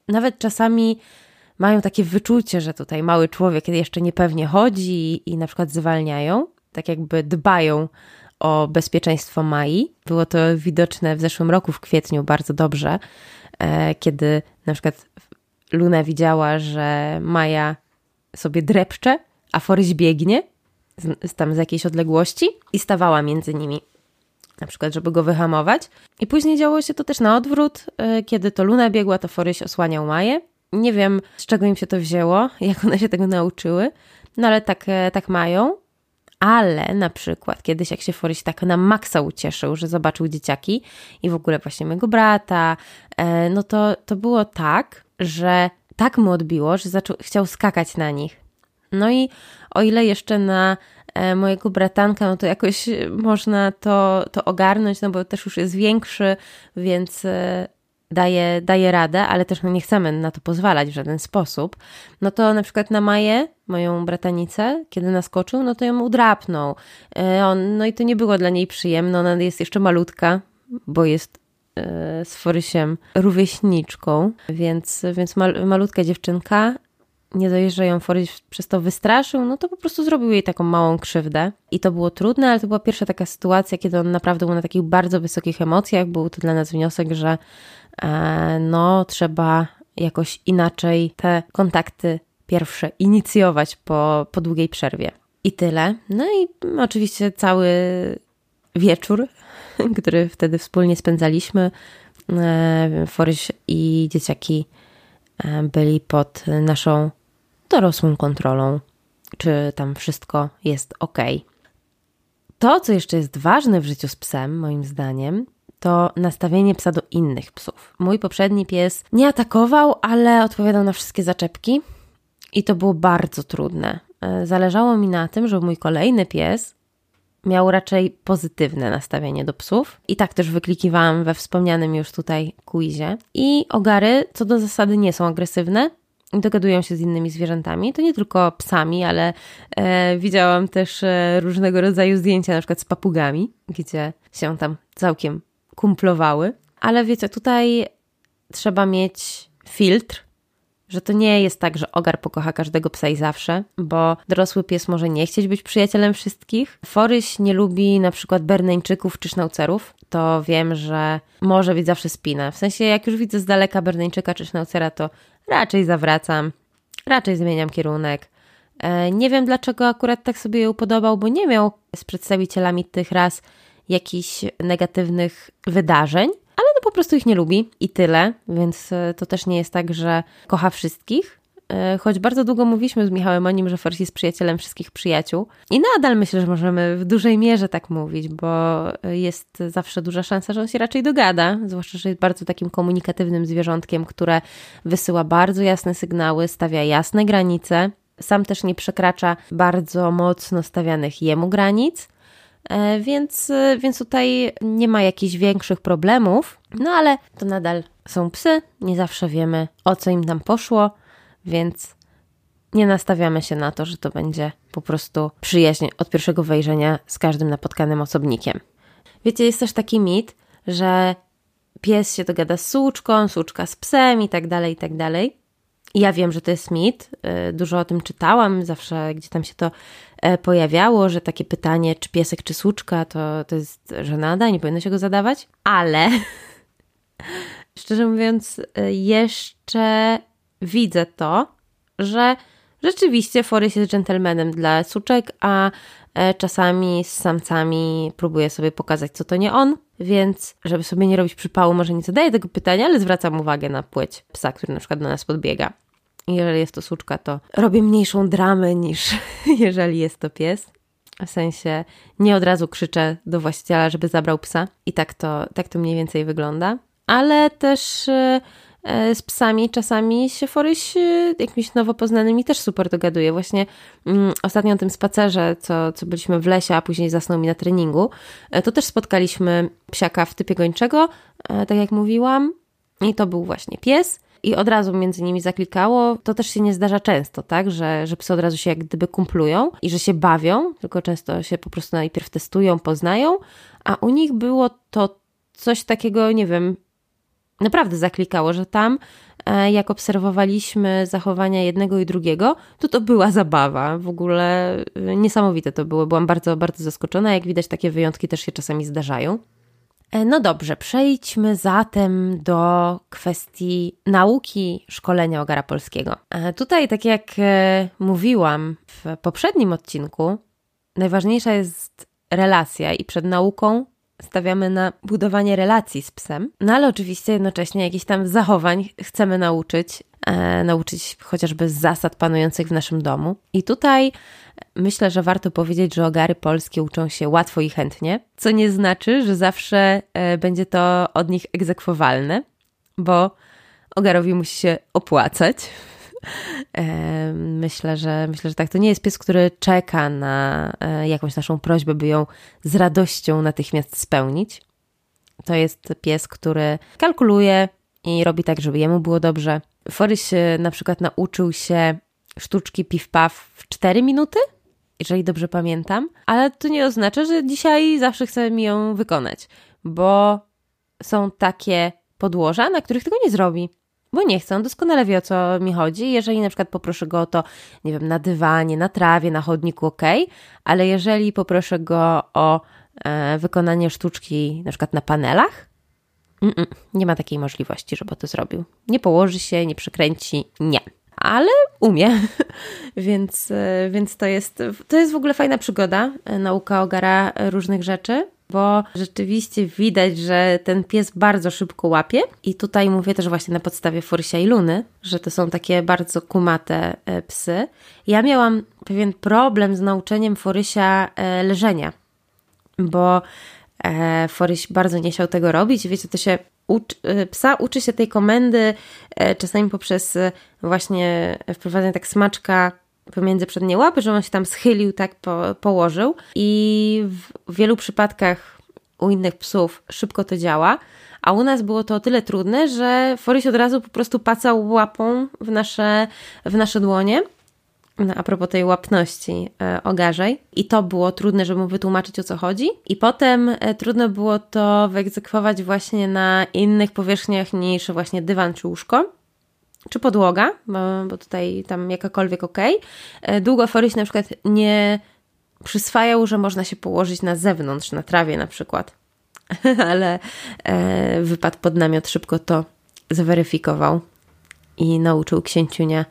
Nawet czasami mają takie wyczucie, że tutaj mały człowiek jeszcze niepewnie chodzi i na przykład zwalniają, tak jakby dbają o bezpieczeństwo Mai. Było to widoczne w zeszłym roku, w kwietniu, bardzo dobrze, e, kiedy na przykład Luna widziała, że Maja sobie drepcze, a Foryś biegnie z, tam z jakiejś odległości i stawała między nimi na przykład, żeby go wyhamować. I później działo się to też na odwrót. E, kiedy to Luna biegła, to Foryś osłaniał Maję. Nie wiem, z czego im się to wzięło, jak one się tego nauczyły, no ale tak, e, tak mają. Ale na przykład kiedyś, jak się Foryś tak na maksa ucieszył, że zobaczył dzieciaki i w ogóle właśnie mojego brata, e, no to, to było tak, że tak mu odbiło, że zaczął, chciał skakać na nich. No i o ile jeszcze na E, mojego bratanka, no to jakoś można to, to ogarnąć, no bo też już jest większy, więc e, daje, daje radę, ale też no nie chcemy na to pozwalać w żaden sposób. No to na przykład na Maję, moją bratanicę, kiedy naskoczył, no to ją udrapnął. E, no i to nie było dla niej przyjemne, ona jest jeszcze malutka, bo jest z Forysiem rówieśniczką, więc, więc mal, malutka dziewczynka, nie dojeżdżają Forrest przez to wystraszył, no to po prostu zrobił jej taką małą krzywdę. I to było trudne, ale to była pierwsza taka sytuacja, kiedy on naprawdę był na takich bardzo wysokich emocjach. Był to dla nas wniosek, że e, no trzeba jakoś inaczej te kontakty pierwsze inicjować po, po długiej przerwie. I tyle. No i oczywiście cały wieczór, który wtedy wspólnie spędzaliśmy, e, i dzieciaki e, byli pod naszą dorosłą kontrolą, czy tam wszystko jest ok. To, co jeszcze jest ważne w życiu z psem, moim zdaniem, to nastawienie psa do innych psów. Mój poprzedni pies nie atakował, ale odpowiadał na wszystkie zaczepki i to było bardzo trudne. E, zależało mi na tym, żeby mój kolejny pies miał raczej pozytywne nastawienie do psów. I tak też wyklikiwałam we wspomnianym już tutaj quizie. I ogary co do zasady nie są agresywne, dogadują się z innymi zwierzętami. To nie tylko psami, ale e, widziałam też e, różnego rodzaju zdjęcia, na przykład z papugami, gdzie się tam całkiem kumplowały. Ale wiecie, tutaj trzeba mieć filtr, że to nie jest tak, że ogar pokocha każdego psa i zawsze, bo dorosły pies może nie chcieć być przyjacielem wszystkich. Foryś nie lubi na przykład berneńczyków czy sznaucerów, to wiem, że może być zawsze spina. W sensie, jak już widzę z daleka berneńczyka czy sznaucera, to raczej zawracam, raczej zmieniam kierunek. E, nie wiem, dlaczego akurat tak sobie je upodobał, bo nie miał z przedstawicielami tych ras jakichś negatywnych wydarzeń, ale no po prostu ich nie lubi i tyle, więc e, to też nie jest tak, że kocha wszystkich. E, choć bardzo długo mówiliśmy z Michałem o nim, że Forsi jest przyjacielem wszystkich przyjaciół. I nadal myślę, że możemy w dużej mierze tak mówić, bo jest zawsze duża szansa, że on się raczej dogada. Zwłaszcza, że jest bardzo takim komunikatywnym zwierzątkiem, które wysyła bardzo jasne sygnały, stawia jasne granice. Sam też nie przekracza bardzo mocno stawianych jemu granic. E, więc, więc tutaj nie ma jakichś większych problemów, no ale to nadal są psy, nie zawsze wiemy o co im tam poszło więc nie nastawiamy się na to, że to będzie po prostu przyjaźń od pierwszego wejrzenia z każdym napotkanym osobnikiem. Wiecie, jest też taki mit, że pies się dogada z suczką, suczka z psem i tak dalej, i tak dalej. Ja wiem, że to jest mit, y, dużo o tym czytałam, zawsze gdzie tam się to e, pojawiało, że takie pytanie, czy piesek, czy suczka, to, to jest żenada, nie powinno się go zadawać, ale szczerze mówiąc, y, jeszcze widzę to, że rzeczywiście Forrest jest dżentelmenem dla suczek, a e, czasami z samcami próbuje sobie pokazać, co to nie on, więc żeby sobie nie robić przypału, może nie zadaję tego pytania, ale zwracam uwagę na płeć psa, który na przykład do nas podbiega. Jeżeli jest to suczka, to robię mniejszą dramę niż jeżeli jest to pies. W sensie nie od razu krzyczę do właściciela, żeby zabrał psa. I tak to, tak to mniej więcej wygląda. ale też e, z psami. Czasami się Foryś e, jakimiś nowo poznanymi też super dogaduje. Właśnie mm, ostatnio na tym spacerze, co, co byliśmy w lesie, a później zasnął mi na treningu, to też spotkaliśmy psiaka w typie gończego, tak jak mówiłam, i to był właśnie pies. I od razu między nimi zaklikało. To też się nie zdarza często, tak, że, że psy od razu się jak gdyby kumplują i że się bawią, tylko często się po prostu najpierw testują, poznają, a u nich było to coś takiego, nie wiem, naprawdę zaklikało, że tam e, jak obserwowaliśmy zachowania jednego i drugiego, to to była zabawa. W ogóle e, niesamowite to było. Byłam bardzo, bardzo zaskoczona. Jak widać, takie wyjątki też się czasami zdarzają. E, no dobrze, przejdźmy zatem do kwestii nauki szkolenia ogara polskiego. Tutaj, tak jak mówiłam w poprzednim odcinku, najważniejsza jest relacja i przed nauką stawiamy na budowanie relacji z psem, no ale oczywiście jednocześnie jakichś tam zachowań chcemy nauczyć, e, nauczyć chociażby zasad panujących w naszym domu. I tutaj myślę, że warto powiedzieć, że ogary polskie uczą się łatwo i chętnie, co nie znaczy, że zawsze e, będzie to od nich egzekwowalne, bo ogarowi musi się opłacać. E, myślę, że myślę, że tak. To nie jest pies, który czeka na e, jakąś naszą prośbę, by ją z radością natychmiast spełnić. To jest pies, który kalkuluje i robi tak, żeby jemu było dobrze. Foryś na przykład nauczył się sztuczki piw-paw w 4 minuty, jeżeli dobrze pamiętam, ale to nie oznacza, że dzisiaj zawsze chcę mi ją wykonać, bo są takie podłoża, na których tego nie zrobi. Bo nie chcę, on doskonale wie o co mi chodzi. Jeżeli na przykład poproszę go o to, nie wiem, na dywanie, na trawie, na chodniku, ok, ale jeżeli poproszę go o e, wykonanie sztuczki na przykład na panelach, mm -mm, nie ma takiej możliwości, żeby to zrobił. Nie położy się, nie przykręci, nie ale umie. więc, e, więc to, jest, to jest w ogóle fajna przygoda, e, nauka ogara różnych rzeczy. Bo rzeczywiście widać, że ten pies bardzo szybko łapie. I tutaj mówię też właśnie na podstawie Forsia i Luny, że to są takie bardzo kumate e, psy. Ja miałam pewien problem z nauczeniem Forysia leżenia, bo Foryś bardzo nie chciał tego robić. Wiecie, to się uczy, psa uczy się tej komendy e, czasami poprzez e, właśnie wprowadzenie tak smaczka pomiędzy przednie łapy, że on się tam schylił, tak po, położył i w wielu przypadkach u innych psów szybko to działa, a u nas było to o tyle trudne, że Foryś od razu po prostu pacał łapą w nasze, w nasze dłonie no, a propos tej łapności e, ogarzej. I to było trudne, żeby mu wytłumaczyć o co chodzi. I potem e, trudno było to wyegzekwować właśnie na innych powierzchniach niż właśnie dywan czy łóżko. Czy podłoga, bo, bo tutaj tam jakakolwiek ok. E, długo Foryś na przykład nie przyswajał, że można się położyć na zewnątrz, na trawie na przykład. Ale e, wypadł pod namiot, szybko to zweryfikował i nauczył księciunia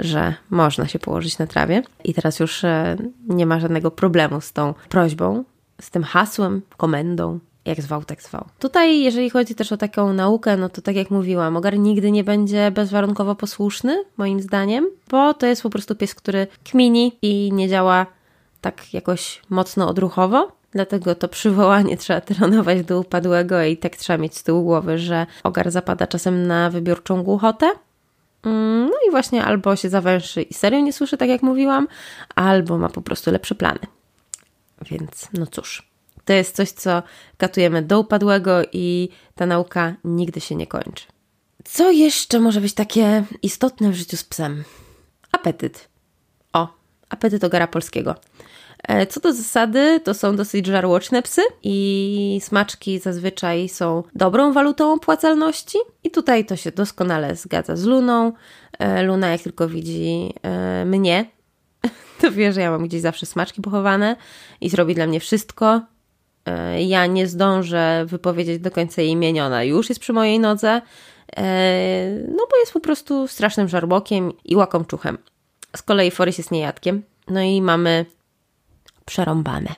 że można się położyć na trawie i teraz już e, nie ma żadnego problemu z tą prośbą, z tym hasłem, komendą, jak zwał, tak zwał. Tutaj, jeżeli chodzi też o taką naukę, no to tak jak mówiłam, ogar nigdy nie będzie bezwarunkowo posłuszny, moim zdaniem, bo to jest po prostu pies, który kmini i nie działa tak jakoś mocno odruchowo. Dlatego to przywołanie trzeba trenować do upadłego i tak trzeba mieć z tyłu głowy, że ogar zapada czasem na wybiórczą głuchotę, Mm, no i właśnie albo się zawęszy i serio nie słyszy, tak jak mówiłam, albo ma po prostu lepsze plany. Więc no cóż, to jest coś, co katujemy do upadłego i ta nauka nigdy się nie kończy. Co jeszcze może być takie istotne w życiu z psem? Apetyt. O, apetyt ogara polskiego. E, co do zasady, to są dosyć żarłoczne psy i smaczki zazwyczaj są dobrą walutą opłacalności. I tutaj to się doskonale zgadza z Luną. E, Luna, jak tylko widzi e, mnie, to wie, że ja mam gdzieś zawsze smaczki pochowane i zrobi dla mnie wszystko. Ja nie zdążę wypowiedzieć do końca jej imieniona, już jest przy mojej nodze, no bo jest po prostu strasznym żarłokiem i łakomczuchem. Z kolei Forys jest niejadkiem. No i mamy przerąbane.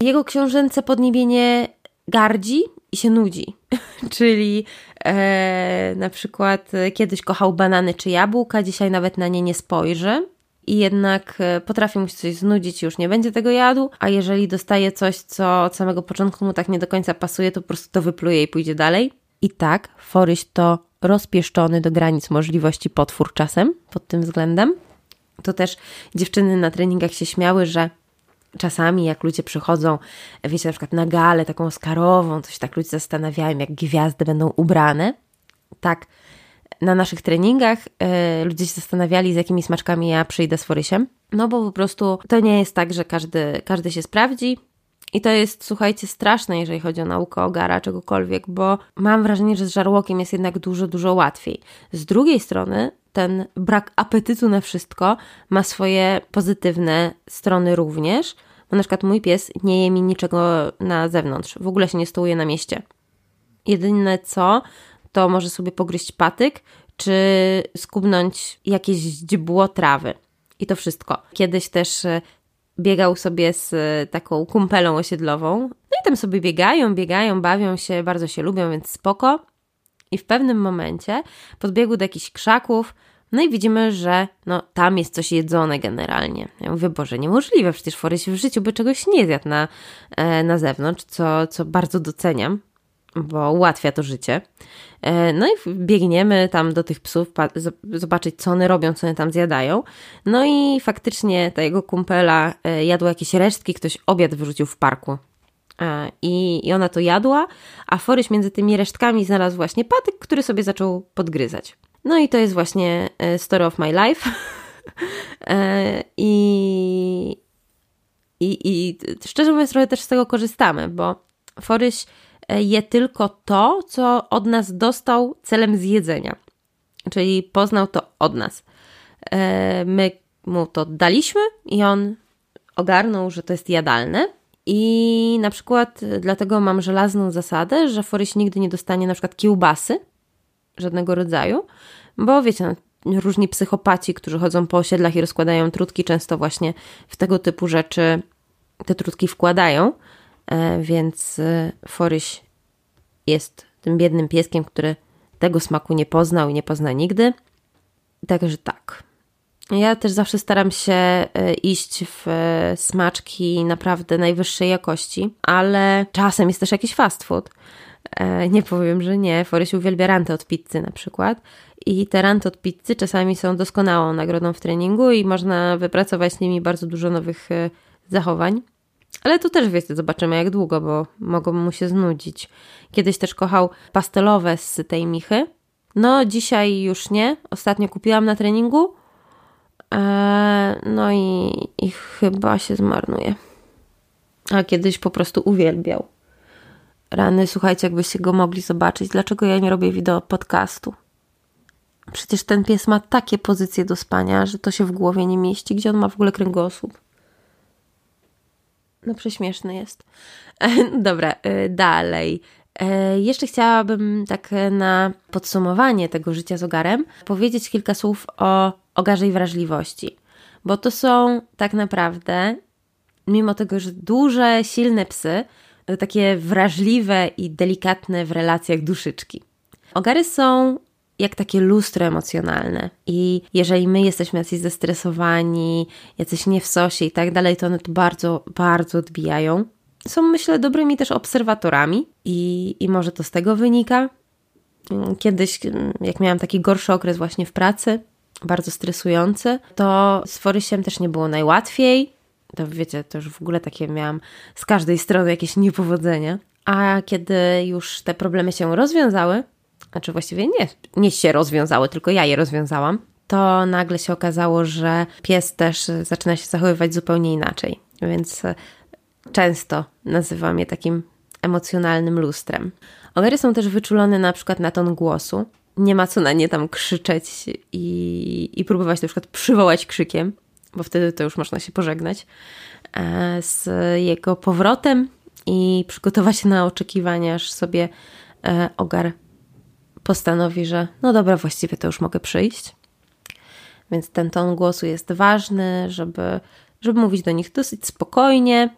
Jego książęce podniebienie gardzi i się nudzi. Czyli e, na przykład kiedyś kochał banany czy jabłka, dzisiaj nawet na nie nie spojrzy. I jednak e, potrafi mu się coś znudzić, już nie będzie tego jadł, a jeżeli dostaje coś, co od samego początku mu tak nie do końca pasuje, to po prostu to wypluje i pójdzie dalej. I tak, Foryś to rozpieszczony do granic możliwości potwór czasem pod tym względem. To też dziewczyny na treningach się śmiały, że czasami jak ludzie przychodzą, wiecie, na przykład na galę taką oscarową, to się tak ludzie zastanawiają, jak gwiazdy będą ubrane. Tak, na naszych treningach y, ludzie się zastanawiali, z jakimi smaczkami ja przyjdę z Forysiem. No bo po prostu to nie jest tak, że każdy, każdy się sprawdzi. I to jest, słuchajcie, straszne, jeżeli chodzi o naukę ogara, czegokolwiek, bo mam wrażenie, że z żarłokiem jest jednak dużo, dużo łatwiej. Z drugiej strony, ten brak apetytu na wszystko ma swoje pozytywne strony również, bo na przykład mój pies nie je mi niczego na zewnątrz, w ogóle się nie stołuje na mieście. Jedyne co, to może sobie pogryźć patyk, czy skubnąć jakieś źdźbło trawy. I to wszystko. Kiedyś też e, biegał sobie z e, taką kumpelą osiedlową. No i tam sobie biegają, biegają, bawią się, bardzo się lubią, więc spoko. I w pewnym momencie podbiegł do jakichś krzaków, no i widzimy, że no, tam jest coś jedzone generalnie. Ja mówię, Boże, niemożliwe, przecież Foryś w życiu by czegoś nie zjadł na, e, na zewnątrz, co, co bardzo doceniam, bo ułatwia to życie. E, no i biegniemy tam do tych psów, zobaczyć, co one robią, co one tam zjadają. No i faktycznie ta jego kumpela e, jadła jakieś resztki, ktoś obiad wyrzucił w parku. E, I, I ona to jadła, a Foryś między tymi resztkami znalazł właśnie patyk, który sobie zaczął podgryzać. No i to jest właśnie story of my life. I, i, I szczerze mówiąc, trochę też z tego korzystamy, bo Foryś je tylko to, co od nas dostał celem zjedzenia. Czyli poznał to od nas. E, my mu to daliśmy i on ogarnął, że to jest jadalne. I na przykład dlatego mam żelazną zasadę, że Foryś nigdy nie dostanie na przykład kiełbasy żadnego rodzaju, bo wiecie, no, różni psychopaci, którzy chodzą po osiedlach i rozkładają trutki, często właśnie w tego typu rzeczy te trutki wkładają. E, więc e, Foryś jest tym biednym pieskiem, który tego smaku nie poznał i nie pozna nigdy. Także tak. Ja też zawsze staram się e, iść w smaczki naprawdę najwyższej jakości, ale czasem jest też jakiś fast food. Nie powiem, że nie. Foryś uwielbia ranty od pizzy na przykład. I te ranty od pizzy czasami są doskonałą nagrodą w treningu i można wypracować z nimi bardzo dużo nowych zachowań. Ale tu też wiecie, zobaczymy jak długo, bo mogą mu się znudzić. Kiedyś też kochał pastelowe z tej michy. No, dzisiaj już nie. Ostatnio kupiłam na treningu. Eee, no i, i chyba się zmarnuje. A kiedyś po prostu uwielbiał. Rany, słuchajcie, jakbyście go mogli zobaczyć. Dlaczego ja nie robię wideo podcastu? Przecież ten pies ma takie pozycje do spania, że to się w głowie nie mieści. Gdzie on ma w ogóle kręgosłup? No prześmieszny jest. Dobra, y, dalej. E, jeszcze chciałabym tak na podsumowanie tego życia z ogarem powiedzieć kilka słów o ogarze i wrażliwości, bo to są tak naprawdę, mimo tego, że duże, silne psy, takie wrażliwe i delikatne w relacjach duszyczki. Ogary są jak takie lustro emocjonalne. I jeżeli my jesteśmy jacyś zestresowani, jacyś nie w sosie i tak dalej, to one to bardzo, bardzo odbijają. Są, myślę, dobrymi też obserwatorami i, i może to z tego wynika. Kiedyś, jak miałam taki gorszy okres właśnie w pracy, bardzo stresujący, to z Forysiem też nie było najłatwiej. To wiecie, to już w ogóle takie miałam z każdej strony jakieś niepowodzenia. A kiedy już te problemy się rozwiązały, znaczy właściwie nie, nie się rozwiązały, tylko ja je rozwiązałam, to nagle się okazało, że pies też zaczyna się zachowywać zupełnie inaczej. Więc e, często nazywam je takim emocjonalnym lustrem. Owery są też wyczulone na przykład na ton głosu. Nie ma co na nie tam krzyczeć i, i próbować na przykład przywołać krzykiem, bo wtedy to już można się pożegnać e, z jego powrotem i przygotować się na oczekiwania, aż sobie e, ogar postanowi, że no dobra, właściwie to już mogę przyjść. Więc ten ton głosu jest ważny, żeby, żeby mówić do nich dosyć spokojnie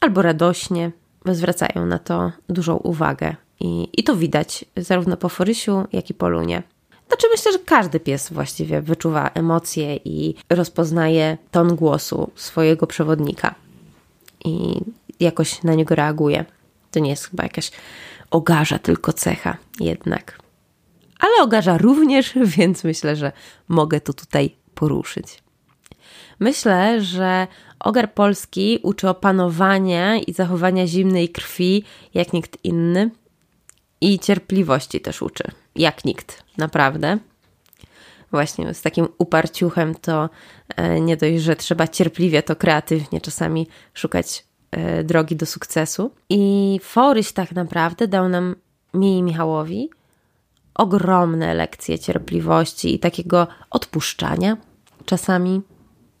albo radośnie, zwracają na to dużą uwagę. I, i to widać zarówno po Forysiu, jak i po Lunie. Znaczy myślę, że każdy pies właściwie wyczuwa emocje i rozpoznaje ton głosu swojego przewodnika i jakoś na niego reaguje. To nie jest chyba jakaś ogarza tylko cecha jednak. Ale ogarza również, więc myślę, że mogę to tutaj poruszyć. Myślę, że ogar polski uczy opanowania i zachowania zimnej krwi jak nikt inny i cierpliwości też uczy, jak nikt, naprawdę. Właśnie z takim uparciuchem to e, nie dość, że trzeba cierpliwie, to kreatywnie czasami szukać drogi do sukcesu. I Foryś tak naprawdę dał nam, mi i Michałowi, ogromne lekcje cierpliwości i takiego odpuszczania czasami.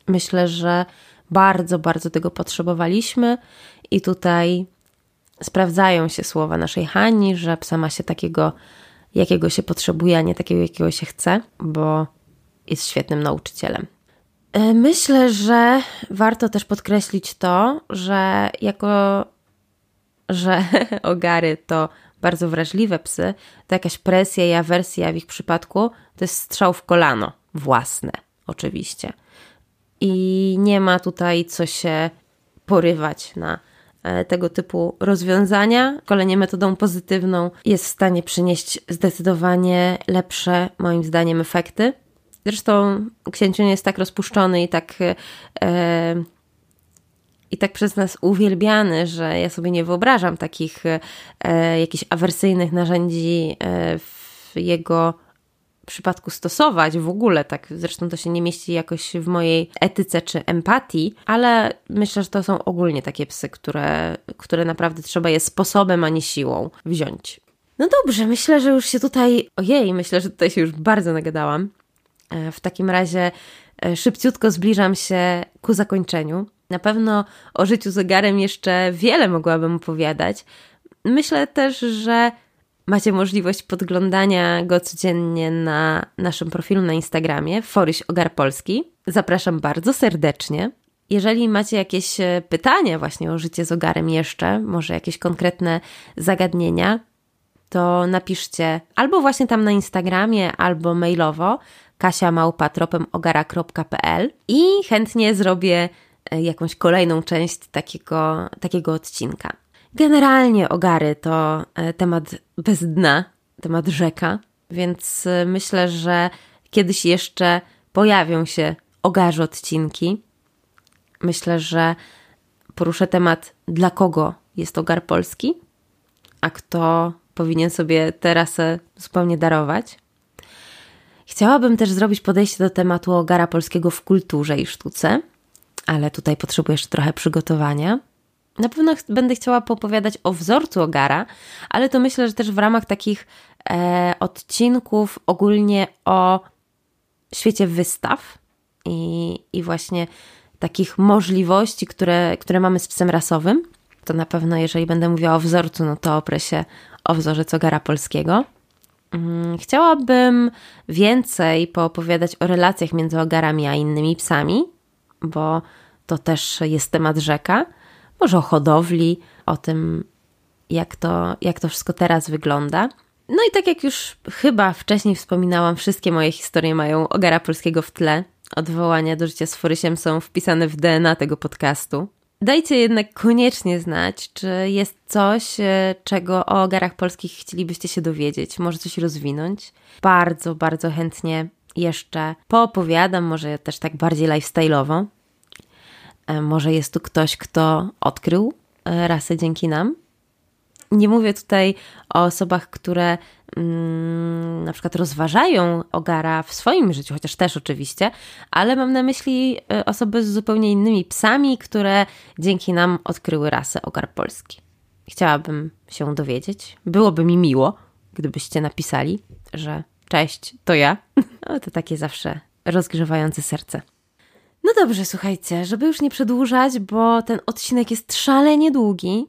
Myślę, że bardzo, bardzo tego potrzebowaliśmy i tutaj sprawdzają się słowa naszej Hani, że psa ma się takiego, jakiego się potrzebuje, a nie takiego, jakiego się chce, bo jest świetnym nauczycielem. E, myślę, że warto też podkreślić to, że jako że ogary to bardzo wrażliwe psy, to jakaś presja i awersja w ich przypadku to jest strzał w kolano, własne oczywiście. I nie ma tutaj co się porywać na e, tego typu rozwiązania. Szkolenie metodą pozytywną jest w stanie przynieść zdecydowanie lepsze, moim zdaniem, efekty. Zresztą księciu nie jest tak rozpuszczony i tak e, i tak przez nas uwielbiany, że ja sobie nie wyobrażam takich e, jakichś awersyjnych narzędzi e, w jego przypadku stosować w ogóle, tak zresztą to się nie mieści jakoś w mojej etyce czy empatii, ale myślę, że to są ogólnie takie psy, które, które naprawdę trzeba je sposobem, a nie siłą wziąć. No dobrze, myślę, że już się tutaj, ojej, myślę, że tutaj się już bardzo nagadałam. E, w takim razie e, szybciutko zbliżam się ku zakończeniu. Na pewno o życiu zegarem jeszcze wiele mogłabym opowiadać. Myślę też, że macie możliwość podglądania go codziennie na naszym profilu na Instagramie Foryś Ogar Polski. Zapraszam bardzo serdecznie. Jeżeli macie jakieś e, pytania właśnie o życie z ogarem jeszcze, może jakieś konkretne zagadnienia, to napiszcie albo właśnie tam na Instagramie, albo mailowo kasiamałpatropemogara.pl i chętnie zrobię E, jakąś kolejną część takiego, takiego odcinka. Generalnie ogary to e, temat bez dna, temat rzeka, więc e, myślę, że kiedyś jeszcze pojawią się ogarze odcinki. Myślę, że poruszę temat, dla kogo jest ogar polski, a kto powinien sobie teraz zupełnie darować. Chciałabym też zrobić podejście do tematu ogara polskiego w kulturze i sztuce ale tutaj potrzebujesz trochę przygotowania. Na pewno ch będę chciała popowiadać o wzorcu ogara, ale to myślę, że też w ramach takich e, odcinków ogólnie o świecie wystaw i, i właśnie takich możliwości, które, które mamy z psem rasowym. To na pewno, jeżeli będę mówiła o wzorcu, no to oprę się o wzorzec ogara polskiego. Mm, chciałabym więcej poopowiadać o relacjach między ogarami a innymi psami, bo to też jest temat rzeka. Może o hodowli, o tym, jak to, jak to wszystko teraz wygląda. No i tak jak już chyba wcześniej wspominałam, wszystkie moje historie mają ogara polskiego w tle. Odwołania do życia z Forysiem są wpisane w DNA tego podcastu. Dajcie jednak koniecznie znać, czy jest coś, e, czego o ogarach polskich chcielibyście się dowiedzieć, może coś rozwinąć. Bardzo, bardzo chętnie jeszcze poopowiadam, może też tak bardziej lifestyle'owo. E, może jest tu ktoś, kto odkrył e, rasę dzięki nam. Nie mówię tutaj o osobach, które mm, na przykład rozważają ogara w swoim życiu, chociaż też oczywiście, ale mam na myśli e, osoby z zupełnie innymi psami, które dzięki nam odkryły rasę ogar polski. Chciałabym się dowiedzieć. Byłoby mi miło, gdybyście napisali, że cześć, to ja. No, to takie zawsze rozgrzewające serce. No dobrze, słuchajcie, żeby już nie przedłużać, bo ten odcinek jest szalenie długi.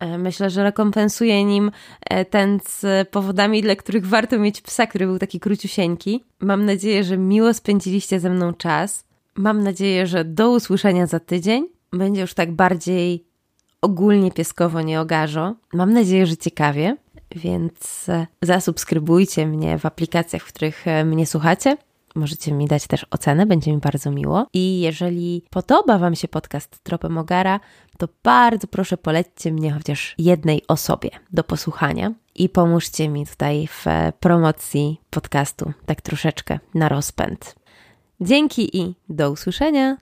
E, myślę, że rekompensuje nim e, ten z powodami, dla których warto mieć psa, który był taki króciusieńki. Mam nadzieję, że miło spędziliście ze mną czas. Mam nadzieję, że do usłyszenia za tydzień. Będzie już tak bardziej ogólnie pieskowo, nie ogarzo. Mam nadzieję, że ciekawie, więc e, zasubskrybujcie mnie w aplikacjach, w których mnie słuchacie. możecie mi dać też ocenę, będzie mi bardzo miło. I jeżeli podoba Wam się podcast Tropem Ogara, to bardzo proszę polećcie mnie chociaż jednej osobie do posłuchania i pomóżcie mi tutaj w promocji podcastu, tak troszeczkę na rozpęd. Dzięki i do usłyszenia.